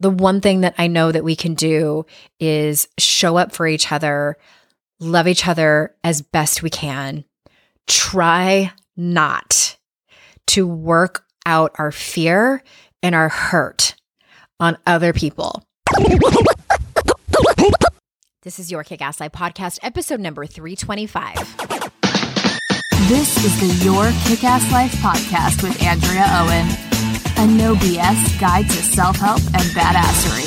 the one thing that I know that we can do is show up for each other, love each other as best we can. Try not to work out our fear and our hurt on other people. This is your Kick Ass Life podcast, episode number 325. This is the Your Kick Ass Life podcast with Andrea Owen, a no BS guide to self help and badassery.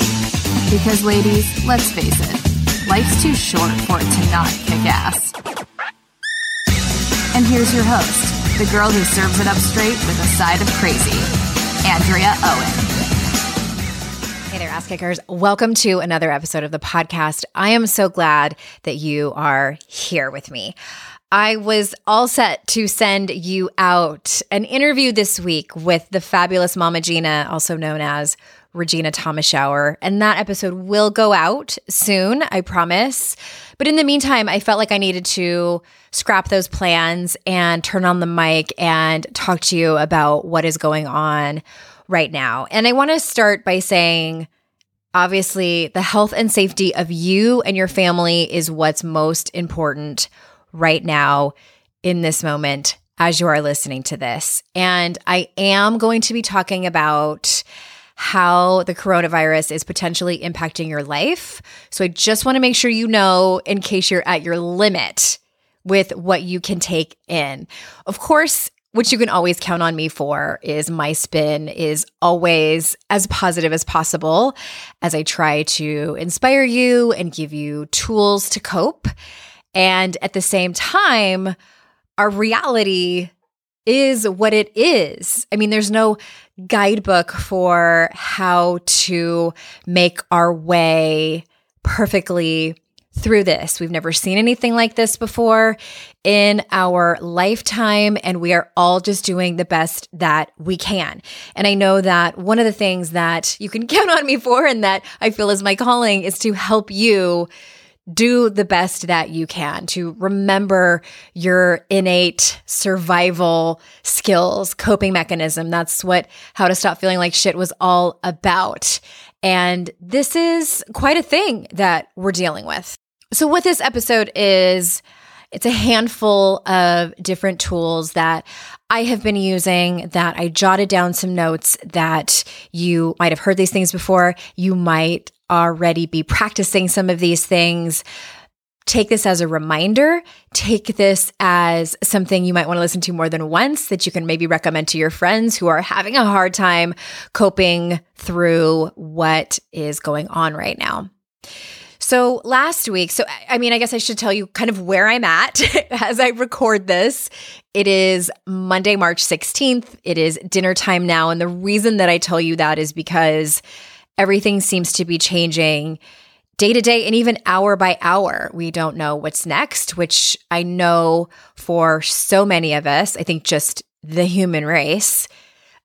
Because, ladies, let's face it, life's too short for it to not kick ass. And here's your host, the girl who serves it up straight with a side of crazy, Andrea Owen. Hey there, ass kickers. Welcome to another episode of the podcast. I am so glad that you are here with me. I was all set to send you out an interview this week with the fabulous Mama Gena, also known as Regena Thomashauer. And that episode will go out soon, I promise. But in the meantime, I felt like I needed to scrap those plans and turn on the mic and talk to you about what is going on right now. And I want to start by saying, obviously, the health and safety of you and your family is what's most important right now in this moment as you are listening to this. And I am going to be talking about how the coronavirus is potentially impacting your life. So I just want to make sure you know in case you're at your limit with what you can take in. Of course, what you can always count on me for is my spin is always as positive as possible as I try to inspire you and give you tools to cope. And at the same time, our reality is what it is. I mean, there's no guidebook for how to make our way perfectly through this. We've never seen anything like this before in our lifetime, and we are all just doing the best that we can. And I know that one of the things that you can count on me for and that I feel is my calling is to help you do the best that you can to remember your innate survival skills, coping mechanism. That's what How to Stop Feeling Like Shit was all about. And this is quite a thing that we're dealing with. So, what this episode is, it's a handful of different tools that I have been using that I jotted down some notes that you might have heard these things before. You might already be practicing some of these things. Take this as a reminder. Take this as something you might want to listen to more than once that you can maybe recommend to your friends who are having a hard time coping through what is going on right now. So last week, so I mean, I guess I should tell you kind of where I'm at as I record this. It is Monday, March 16th. It is dinner time now. And the reason that I tell you that is because everything seems to be changing day to day and even hour by hour. We don't know what's next, which I know for so many of us, I think just the human race,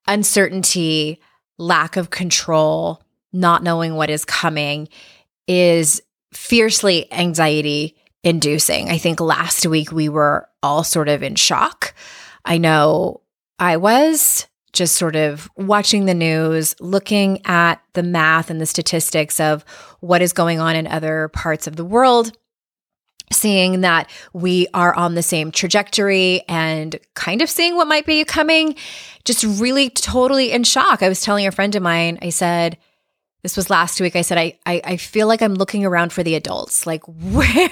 uncertainty, lack of control, not knowing what is coming is fiercely anxiety inducing. I think last week we were all sort of in shock. I know I was just sort of watching the news, looking at the math and the statistics of what is going on in other parts of the world, seeing that we are on the same trajectory and kind of seeing what might be coming, just really totally in shock. I was telling a friend of mine, I said, this was last week. I said, I, I, I feel like I'm looking around for the adults. Like, where,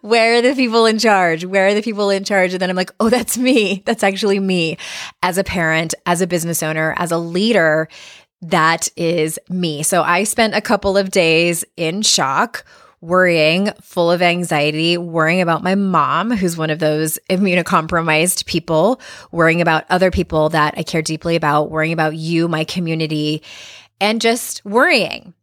where are the people in charge? Where are the people in charge? And then I'm like, oh, that's me. That's actually me as a parent, as a business owner, as a leader. That is me. So I spent a couple of days in shock, worrying, full of anxiety, worrying about my mom, who's one of those immunocompromised people, worrying about other people that I care deeply about, worrying about you, my community and just worrying.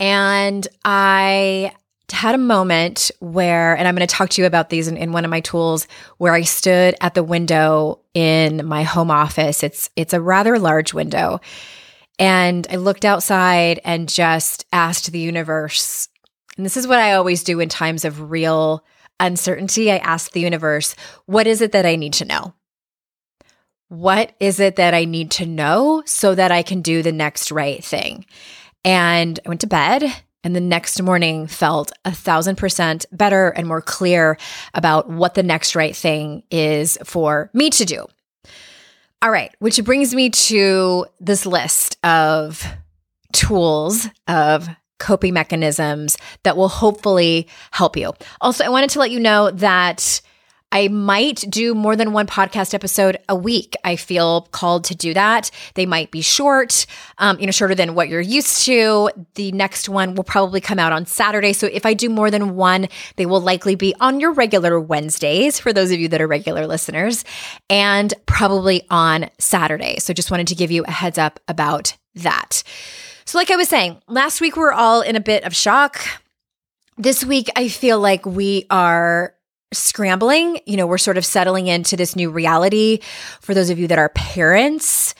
And I had a moment where, and I'm going to talk to you about these in, in, one of my tools, where I stood at the window in my home office. It's it's a rather large window, and I looked outside and just asked the universe. And this is what I always do in times of real uncertainty. I ask the universe, "What is it that I need to know?" What is it that I need to know so that I can do the next right thing? And I went to bed and the next morning felt a thousand percent better and more clear about what the next right thing is for me to do. All right, which brings me to this list of tools, of coping mechanisms that will hopefully help you. Also, I wanted to let you know that I might do more than one podcast episode a week. I feel called to do that. They might be short, um, you know, shorter than what you're used to. The next one will probably come out on Saturday. So if I do more than one, they will likely be on your regular Wednesdays for those of you that are regular listeners and probably on Saturday. So just wanted to give you a heads up about that. So, like I was saying, last week we were all in a bit of shock. This week, I feel like we are scrambling. You know, we're sort of settling into this new reality. For those of you that are parents,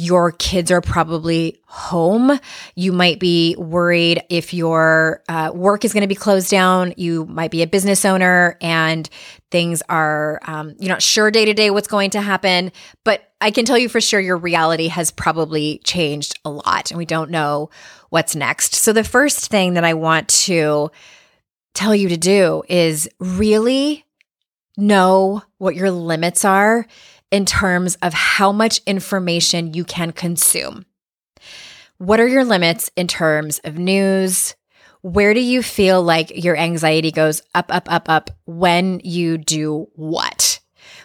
your kids are probably home. You might be worried if your uh, work is going to be closed down. You might be a business owner and things are, um, you're not sure day to day what's going to happen. But I can tell you for sure your reality has probably changed a lot and we don't know what's next. So, the first thing that I want to tell you to do is really know what your limits are in terms of how much information you can consume. What are your limits in terms of news? Where do you feel like your anxiety goes up, up, up, up when you do what?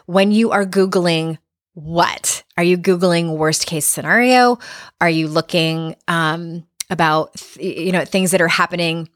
When you are Googling what? Are you Googling worst case scenario? Are you looking um, about, you know, things that are happening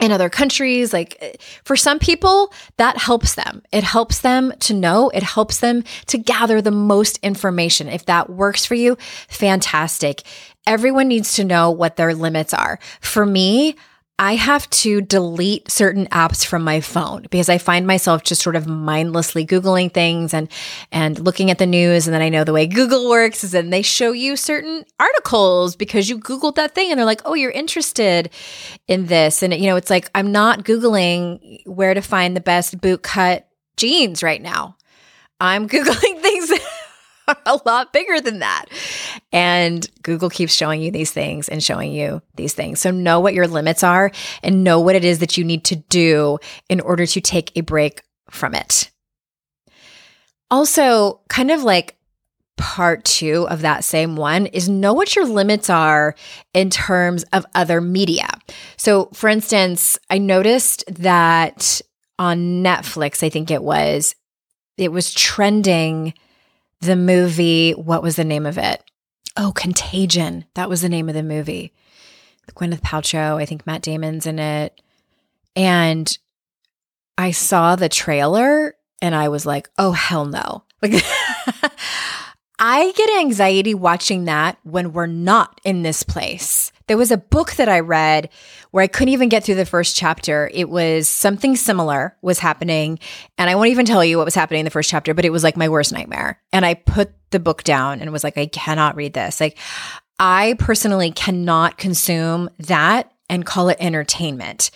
in other countries. Like for some people, that helps them. It helps them to know, it helps them to gather the most information. If that works for you, fantastic. Everyone needs to know what their limits are. For me, I have to delete certain apps from my phone because I find myself just sort of mindlessly Googling things and, and looking at the news. And then I know the way Google works is then they show you certain articles because you Googled that thing and they're like, oh, you're interested in this. And, you know, it's like, I'm not Googling where to find the best boot cut jeans right now. I'm Googling things a lot bigger than that. And Google keeps showing you these things and showing you these things. So know what your limits are and know what it is that you need to do in order to take a break from it. Also, kind of like part two of that same one is know what your limits are in terms of other media. So, for instance, I noticed that on Netflix, I think it was, it was trending the movie, what was the name of it? Oh, Contagion. That was the name of the movie. Gwyneth Paltrow, I think Matt Damon's in it. And I saw the trailer and I was like, oh, hell no. Like, I get anxiety watching that when we're not in this place. There was a book that I read where I couldn't even get through the first chapter. It was something similar was happening. And I won't even tell you what was happening in the first chapter, but it was like my worst nightmare. And I put the book down and was like, I cannot read this. Like, I personally cannot consume that and call it entertainment.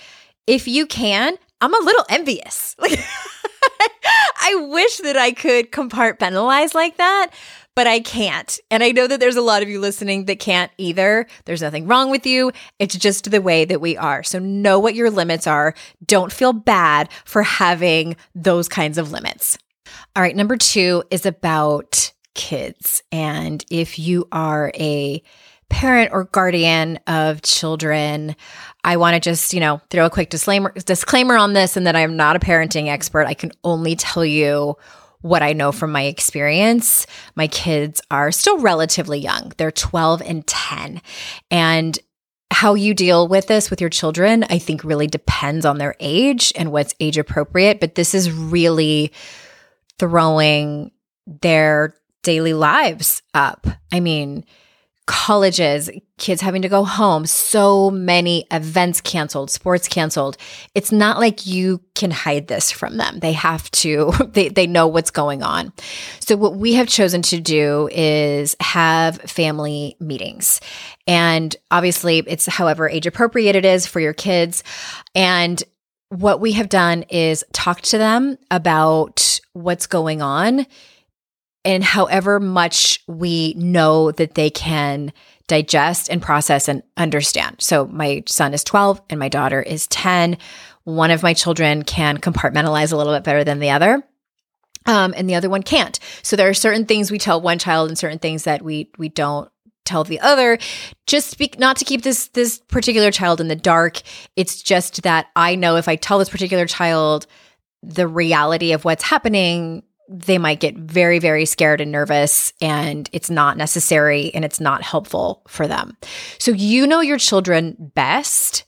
If you can, I'm a little envious. Like, I wish that I could compartmentalize like that, but I can't. And I know that there's a lot of you listening that can't either. There's nothing wrong with you. It's just the way that we are. So know what your limits are. Don't feel bad for having those kinds of limits. All right, number two is about kids. And if you are a parent or guardian of children, I want to just, you know, throw a quick disclaimer disclaimer on this and that I'm not a parenting expert. I can only tell you what I know from my experience, my kids are still relatively young. They're 12 and 10. And how you deal with this with your children, I think really depends on their age and what's age appropriate. But this is really throwing their daily lives up. I mean, colleges, kids having to go home, so many events canceled, sports canceled. It's not like you can hide this from them. They have to, they, they know what's going on. So, what we have chosen to do is have family meetings. And obviously, it's however age appropriate it is for your kids. And what we have done is talk to them about what's going on and however much we know that they can digest and process and understand. So my son is 12 and my daughter is 10. One of my children can compartmentalize a little bit better than the other. Um, and the other one can't. So there are certain things we tell one child and certain things that we we don't tell the other just speak not to keep this this particular child in the dark it's just that i know if i tell this particular child the reality of what's happening they might get very very scared and nervous and it's not necessary and it's not helpful for them so you know your children best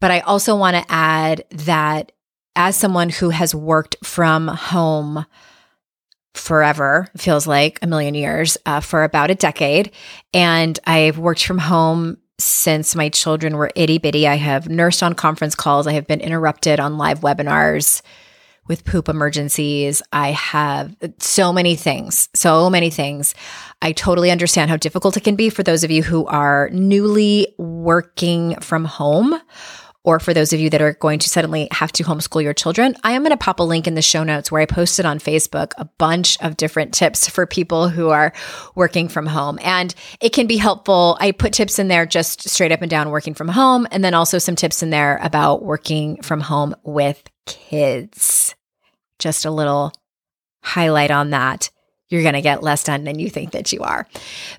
but i also want to add that as someone who has worked from home forever, feels like a million years, uh, for about a decade. And I've worked from home since my children were itty bitty. I have nursed on conference calls, I have been interrupted on live webinars with poop emergencies. I have so many things, so many things. I totally understand how difficult it can be for those of you who are newly working from home or for those of you that are going to suddenly have to homeschool your children, I am going to pop a link in the show notes where I posted on Facebook a bunch of different tips for people who are working from home. And it can be helpful. I put tips in there just straight up and down working from home, and then also some tips in there about working from home with kids. Just a little highlight on that. You're going to get less done than you think that you are.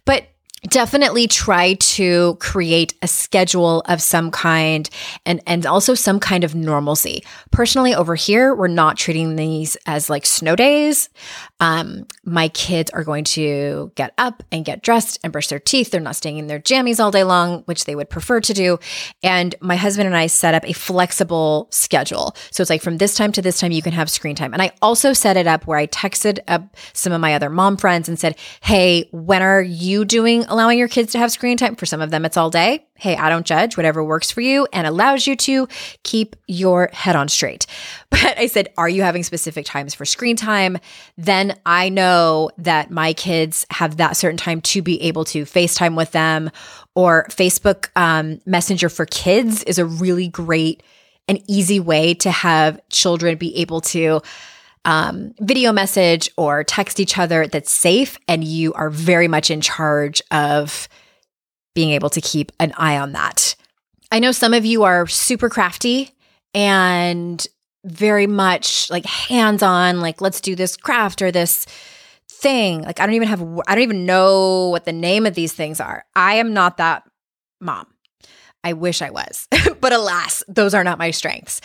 But definitely try to create a schedule of some kind and and also some kind of normalcy. Personally over here we're not treating these as like snow days. Um, my kids are going to get up and get dressed and brush their teeth. They're not staying in their jammies all day long which they would prefer to do. And my husband and i set up a flexible schedule. So it's like from this time to this time you can have screen time. And i also set it up where i texted up some of my other mom friends and said hey when are you doing allowing your kids to have screen time. For some of them, it's all day. Hey, I don't judge, whatever works for you and allows you to keep your head on straight. But I said, Are you having specific times for screen time? Then I know that my kids have that certain time to be able to FaceTime with them or Facebook um, Messenger for kids is a really great and easy way to have children be able to um, video message or text each other that's safe, and you are very much in charge of being able to keep an eye on that. I know some of you are super crafty and very much like hands on, like, let's do this craft or this thing. Like, I don't even have, I don't even know what the name of these things are. I am not that mom. I wish I was, but alas, those are not my strengths.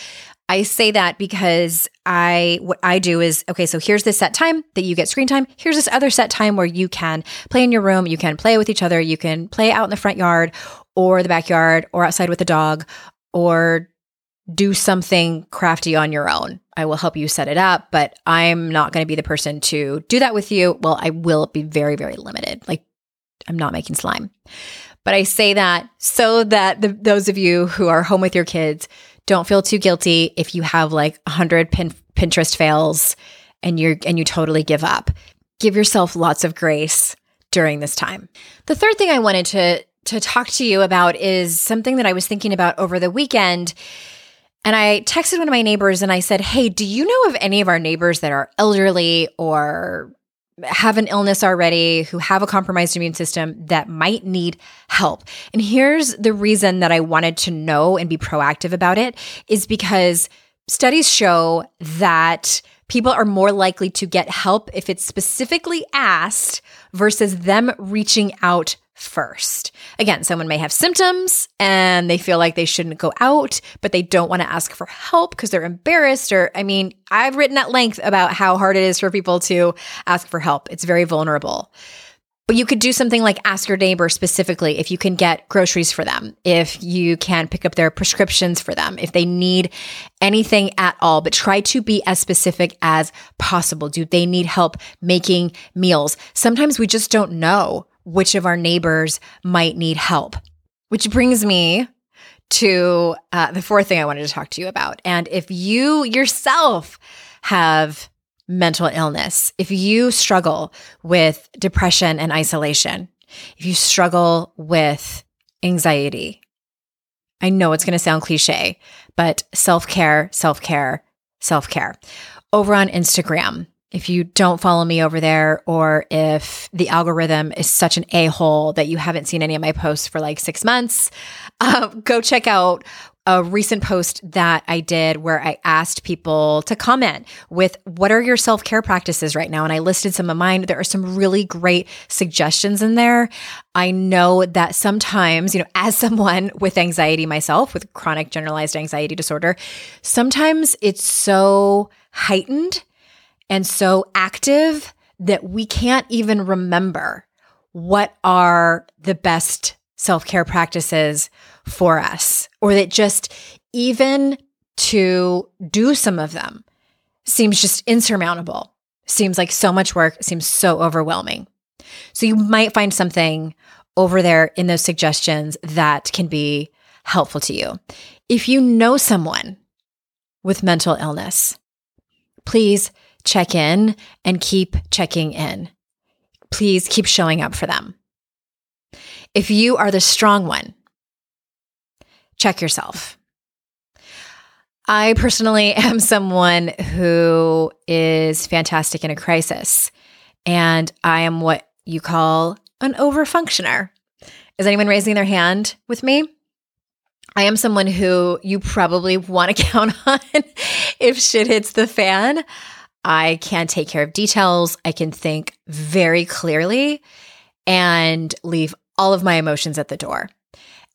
I say that because I what I do is okay, so here's this set time that you get screen time. Here's this other set time where you can play in your room, you can play with each other, you can play out in the front yard or the backyard or outside with the dog or do something crafty on your own. I will help you set it up, but I'm not going to be the person to do that with you. Well, I will be very very limited. Like I'm not making slime. But I say that so that the, those of you who are home with your kids don't feel too guilty if you have like 100 pin- Pinterest fails and you're and you totally give up. Give yourself lots of grace during this time. The third thing I wanted to to talk to you about is something that I was thinking about over the weekend. And I texted one of my neighbors and I said, Hey, do you know of any of our neighbors that are elderly or have an illness already, who have a compromised immune system that might need help. And here's the reason that I wanted to know and be proactive about it is because studies show that people are more likely to get help if it's specifically asked versus them reaching out first. Again, someone may have symptoms and they feel like they shouldn't go out, but they don't want to ask for help because they're embarrassed. Or, I mean, I've written at length about how hard it is for people to ask for help. It's very vulnerable. But you could do something like ask your neighbor specifically if you can get groceries for them, if you can pick up their prescriptions for them, if they need anything at all, but try to be as specific as possible. Do they need help making meals? Sometimes we just don't know which of our neighbors might need help. Which brings me to uh, the fourth thing I wanted to talk to you about. And if you yourself have mental illness, if you struggle with depression and isolation, if you struggle with anxiety, I know it's going to sound cliche, but self care, self care, self care. Over on Instagram, if you don't follow me over there, or if the algorithm is such an a hole that you haven't seen any of my posts for like six months, uh, go check out a recent post that I did where I asked people to comment with what are your self care practices right now? And I listed some of mine. There are some really great suggestions in there. I know that sometimes, you know, as someone with anxiety myself, with chronic generalized anxiety disorder, sometimes it's so heightened and so active that we can't even remember what are the best self care practices for us, or that just even to do some of them seems just insurmountable, seems like so much work, seems so overwhelming. So you might find something over there in those suggestions that can be helpful to you. If you know someone with mental illness, please check in and keep checking in. Please keep showing up for them. If you are the strong one, check yourself. I personally am someone who is fantastic in a crisis, and I am what you call an overfunctioner. Is anyone raising their hand with me? I am someone who you probably want to count on if shit hits the fan. I can take care of details. I can think very clearly and leave all of my emotions at the door.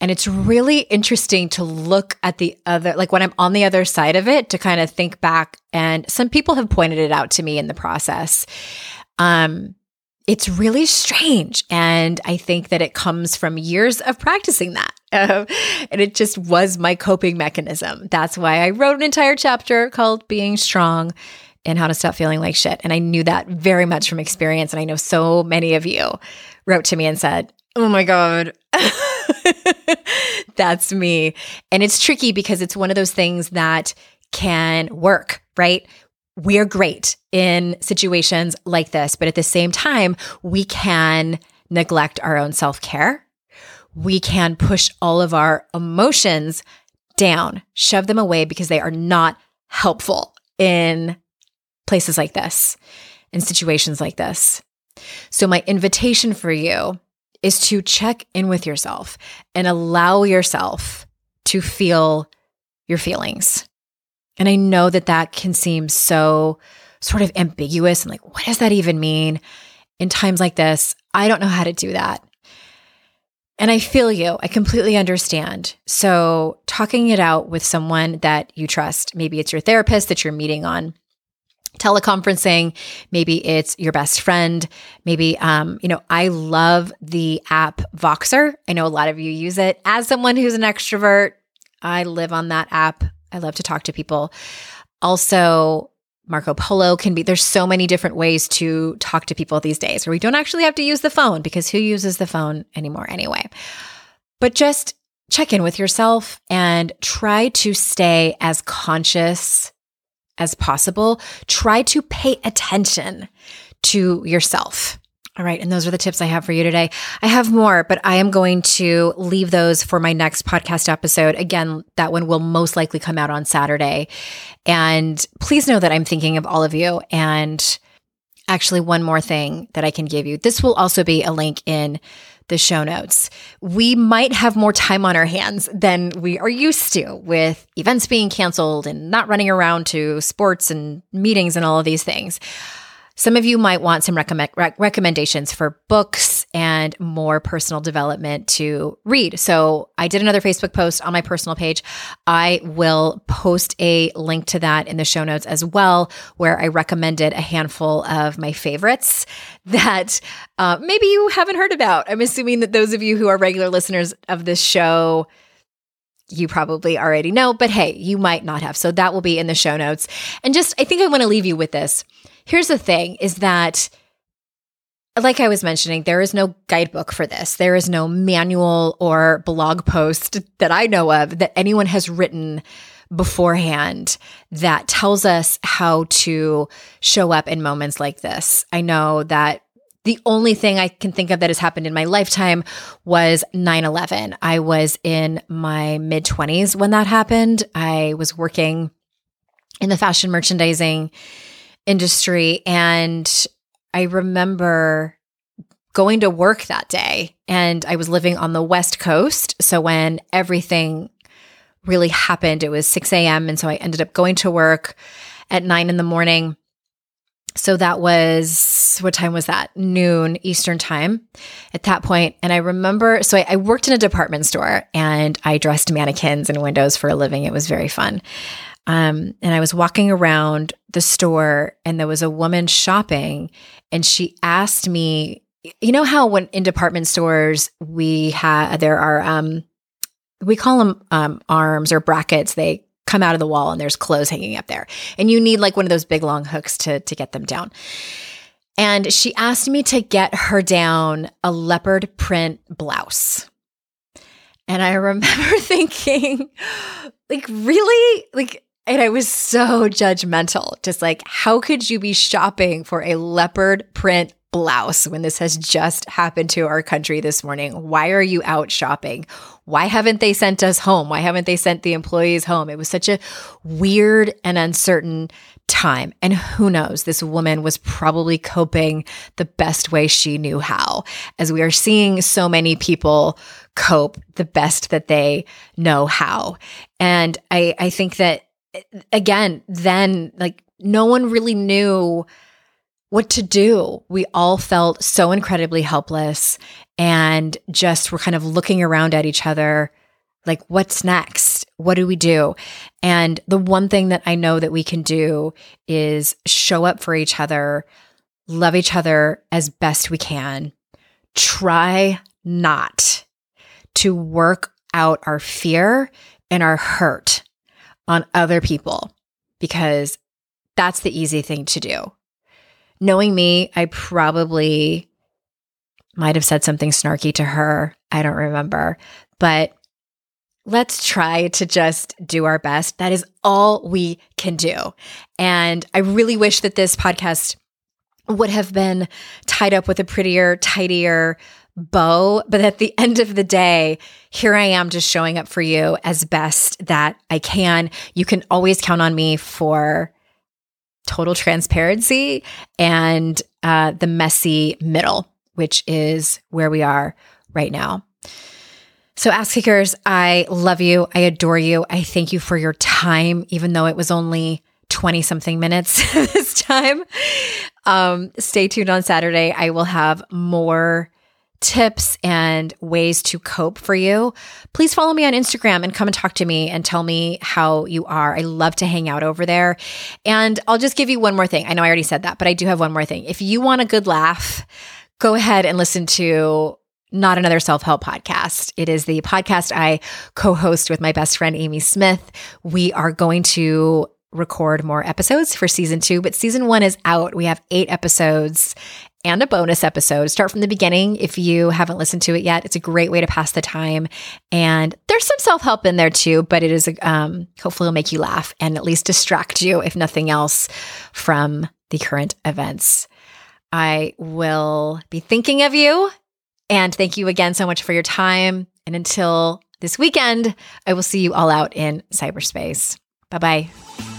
And it's really interesting to look at the other, like when I'm on the other side of it, to kind of think back. And some people have pointed it out to me in the process. Um, it's really strange. And I think that it comes from years of practicing that. And it just was my coping mechanism. That's why I wrote an entire chapter called Being Strong and How to Stop Feeling Like Shit. And I knew that very much from experience. And I know so many of you wrote to me and said, Oh my God. That's me. And it's tricky because it's one of those things that can work, right? We're great in situations like this, but at the same time, we can neglect our own self care. We can push all of our emotions down, shove them away because they are not helpful in places like this, in situations like this. So, my invitation for you is to check in with yourself and allow yourself to feel your feelings. And I know that that can seem so sort of ambiguous and like, what does that even mean? In times like this, I don't know how to do that. And I feel you. I completely understand. So, talking it out with someone that you trust, maybe it's your therapist that you're meeting on teleconferencing. Maybe it's your best friend. Maybe um, you know i love the app voxer. I know a lot of you use it. As someone who's an extrovert i live on that app. I love to talk to people. Also marco polo can be there's so many different ways to talk to people these days where we don't actually have to use the phone because who uses the phone anymore anyway? But just check in with yourself and try to stay as conscious as possible, try to pay attention to yourself. All right. And those are the tips I have for you today. I have more, but I am going to leave those for my next podcast episode. Again, that one will most likely come out on Saturday. And please know that I'm thinking of all of you. And actually, one more thing that I can give you this will also be a link in the show notes. We might have more time on our hands than we are used to with events being canceled and not running around to sports and meetings and all of these things. Some of you might want some recommend, rec- recommendations for books and more personal development to read. So I did another Facebook post on my personal page. I will post a link to that in the show notes as well, where I recommended a handful of my favorites that uh, maybe you haven't heard about. I'm assuming that those of you who are regular listeners of this show you probably already know, but hey, you might not have. So that will be in the show notes. And just, I think I want to leave you with this. Here's the thing is that like I was mentioning, there is no guidebook for this. There is no manual or blog post that I know of that anyone has written beforehand that tells us how to show up in moments like this. I know that the only thing I can think of that has happened in my lifetime was 9 11. I was in my mid 20s when that happened. I was working in the fashion merchandising industry. And I remember going to work that day and I was living on the West Coast. So when everything really happened, it was 6 a.m. And so I ended up going to work at nine in the morning. So that was what time was that? Noon Eastern time at that point. And I remember, so I, I, worked in a department store and I dressed mannequins and windows for a living. It was very fun. Um, and I was walking around the store and there was a woman shopping and she asked me, you know how when in department stores we have there are um we call them um arms or brackets they come out of the wall and there's clothes hanging up there. And you need like one of those big long hooks to to get them down. And she asked me to get her down a leopard print blouse. And I remember thinking, like, really? Like, and I was so judgmental. Just like, how could you be shopping for a leopard print blouse when this has just happened to our country this morning. Why are you out shopping? Why haven't they sent us home? Why haven't they sent the employees home? It was such a weird and uncertain time. And who knows, this woman was probably coping the best way she knew how, as we are seeing so many people cope the best that they know how. And I, I think that, again, then like no one really knew what to do. We all felt so incredibly helpless and just were kind of looking around at each other like, what's next? What do we do? And the one thing that I know that we can do is show up for each other, love each other as best we can. Try not to work out our fear and our hurt on other people because that's the easy thing to do knowing me, I probably might have said something snarky to her. I don't remember. But let's try to just do our best. That is all we can do. And I really wish that this podcast would have been tied up with a prettier, tidier bow. But at the end of the day, here I am just showing up for you as best that I can. You can always count on me for total transparency and uh, the messy middle, which is where we are right now. So, ass kickers, I love you. I adore you. I thank you for your time, even though it was only 20 something minutes this time. Um, stay tuned on Saturday. I will have more tips and ways to cope for you, please follow me on Instagram and come and talk to me and tell me how you are. I love to hang out over there. And I'll just give you one more thing. I know I already said that, but I do have one more thing. If you want a good laugh, go ahead and listen to not Another Self Help Podcast. It is the podcast I co host with my best friend, Amy Smith. We are going to record more episodes for season two, but season one is out. We have eight episodes and a bonus episode. Start from the beginning if you haven't listened to it yet. It's a great way to pass the time. And there's some self help in there too, but it is, um, hopefully, will make you laugh and at least distract you, if nothing else, from the current events. I will be thinking of you. And thank you again so much for your time. And until this weekend, I will see you all out in cyberspace. Bye bye.